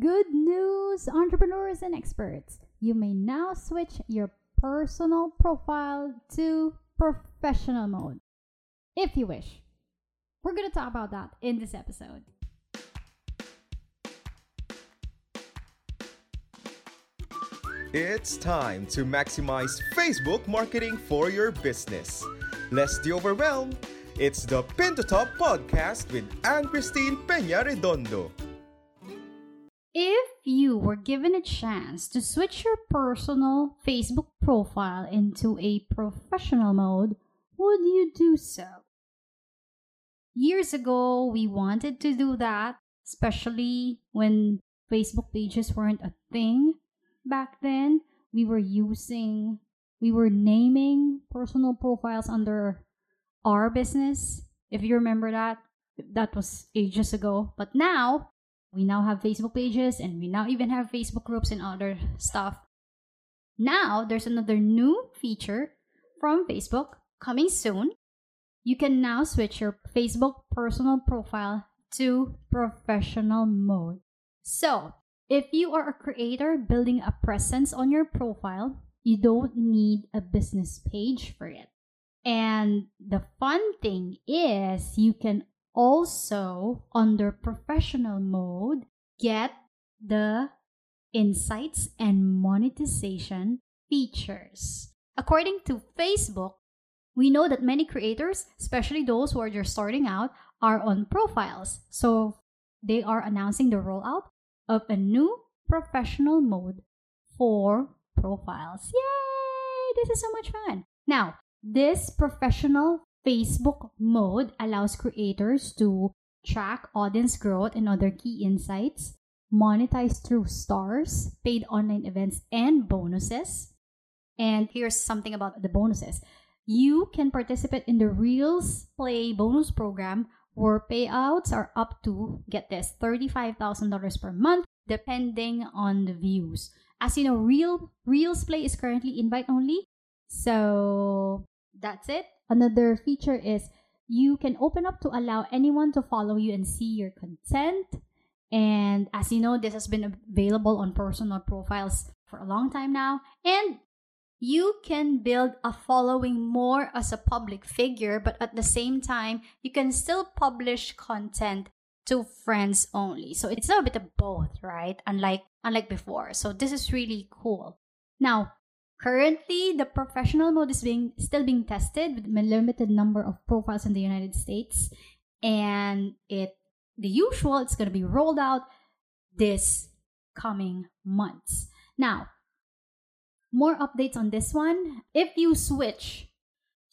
Good news, entrepreneurs and experts. You may now switch your personal profile to professional mode if you wish. We're going to talk about that in this episode. It's time to maximize Facebook marketing for your business. The overwhelm. It's the Pin to Top podcast with Anne Christine Peña Redondo. Were given a chance to switch your personal Facebook profile into a professional mode, would you do so? Years ago, we wanted to do that, especially when Facebook pages weren't a thing back then. We were using, we were naming personal profiles under our business. If you remember that, that was ages ago. But now, we now have Facebook pages and we now even have Facebook groups and other stuff. Now, there's another new feature from Facebook coming soon. You can now switch your Facebook personal profile to professional mode. So, if you are a creator building a presence on your profile, you don't need a business page for it. And the fun thing is, you can also, under professional mode, get the insights and monetization features. According to Facebook, we know that many creators, especially those who are just starting out, are on profiles. So they are announcing the rollout of a new professional mode for profiles. Yay! This is so much fun. Now, this professional Facebook mode allows creators to track audience growth and other key insights, monetize through stars, paid online events, and bonuses. And here's something about the bonuses. You can participate in the Reels Play bonus program where payouts are up to, get this, $35,000 per month, depending on the views. As you know, Reels Play is currently invite only. So that's it. Another feature is you can open up to allow anyone to follow you and see your content. And as you know, this has been available on personal profiles for a long time now. And you can build a following more as a public figure, but at the same time, you can still publish content to friends only. So it's a bit of both, right? Unlike unlike before. So this is really cool. Now, currently the professional mode is being still being tested with a limited number of profiles in the United States. And it the usual, it's gonna be rolled out this coming months. Now, more updates on this one. If you switch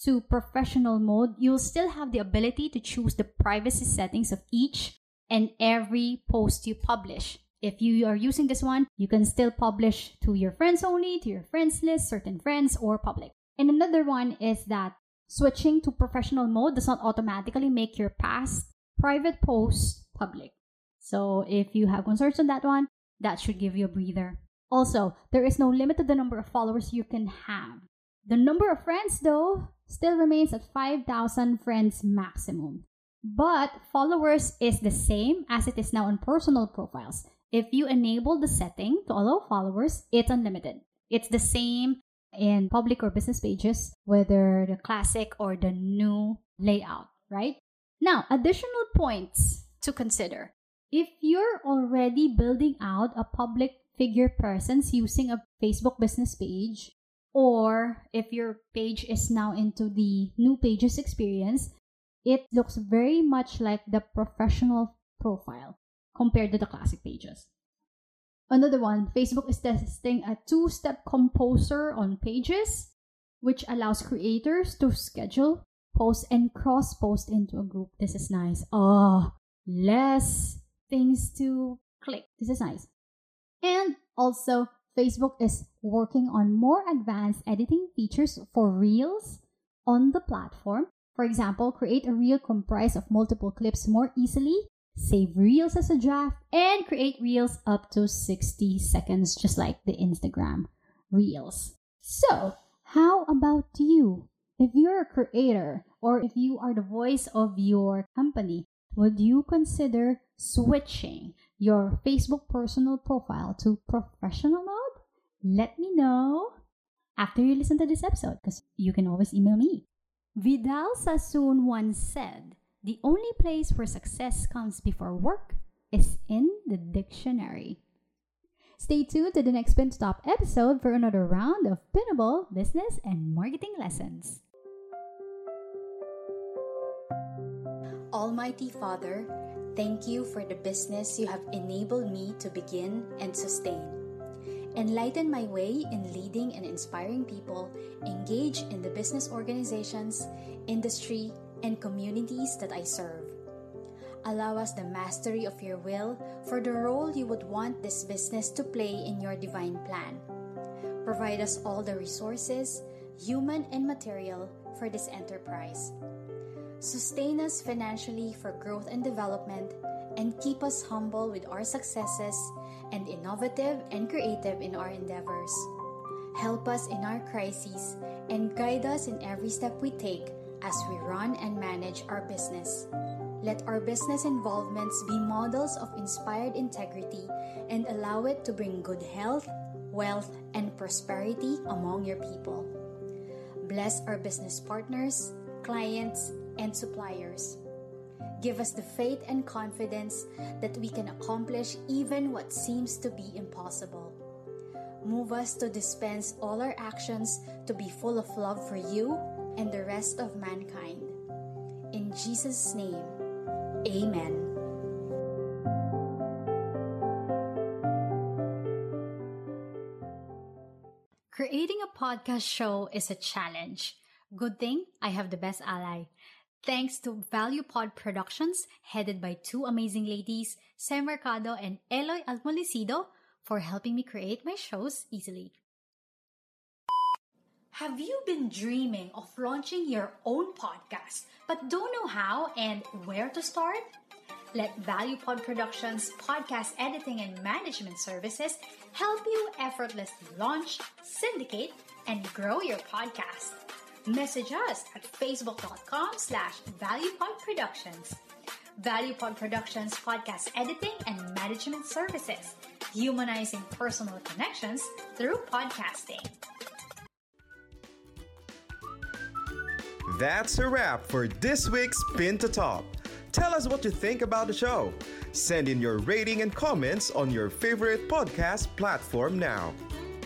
to professional mode, you'll still have the ability to choose the privacy settings of each and every post you publish. If you are using this one, you can still publish to your friends only, to your friends list, certain friends, or public. And another one is that switching to professional mode does not automatically make your past private posts public. So if you have concerns on that one, that should give you a breather. Also, there is no limit to the number of followers you can have. The number of friends, though, still remains at 5,000 friends maximum. But followers is the same as it is now on personal profiles. If you enable the setting to allow followers, it's unlimited. It's the same in public or business pages, whether the classic or the new layout, right? Now, additional points to consider. If you're already building out a public figure presence using a Facebook business page, or if your page is now into the new pages experience, it looks very much like the professional profile compared to the classic pages. Another one, Facebook is testing a two step composer on pages, which allows creators to schedule, post, and cross post into a group. This is nice. Oh, less things to click. This is nice. And also, Facebook is working on more advanced editing features for Reels on the platform. For example, create a reel comprised of multiple clips more easily, save Reels as a draft, and create Reels up to 60 seconds, just like the Instagram Reels. So, how about you? If you're a creator or if you are the voice of your company, would you consider switching your Facebook personal profile to professional mode? Let me know after you listen to this episode because you can always email me. Vidal Sassoon once said, The only place where success comes before work is in the dictionary. Stay tuned to the next Pin to Top episode for another round of pinnable business and marketing lessons. Almighty Father, thank you for the business you have enabled me to begin and sustain. Enlighten my way in leading and inspiring people engage in the business organizations, industry, and communities that I serve. Allow us the mastery of your will for the role you would want this business to play in your divine plan. Provide us all the resources, human and material, for this enterprise. Sustain us financially for growth and development, and keep us humble with our successes and innovative and creative in our endeavors. Help us in our crises and guide us in every step we take as we run and manage our business. Let our business involvements be models of inspired integrity and allow it to bring good health, wealth, and prosperity among your people. Bless our business partners, clients, and suppliers. Give us the faith and confidence that we can accomplish even what seems to be impossible. Move us to dispense all our actions to be full of love for you and the rest of mankind. In Jesus' name, Amen. Creating a podcast show is a challenge. Good thing I have the best ally. Thanks to Value Pod Productions, headed by two amazing ladies, Sam Mercado and Eloy Almolicido, for helping me create my shows easily. Have you been dreaming of launching your own podcast but don't know how and where to start? Let ValuePod Productions podcast editing and management services help you effortlessly launch, syndicate, and grow your podcast. Message us at facebook.com slash valuepodproductions. ValuePod Productions podcast editing and management services, humanizing personal connections through podcasting. That's a wrap for this week's Pin to Top. Tell us what you think about the show. Send in your rating and comments on your favorite podcast platform now.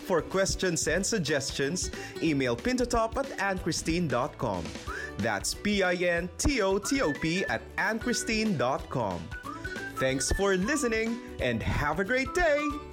For questions and suggestions, email pintotop at annchristine.com. That's P-I-N-T-O-T-O-P at annchristine.com. Thanks for listening and have a great day!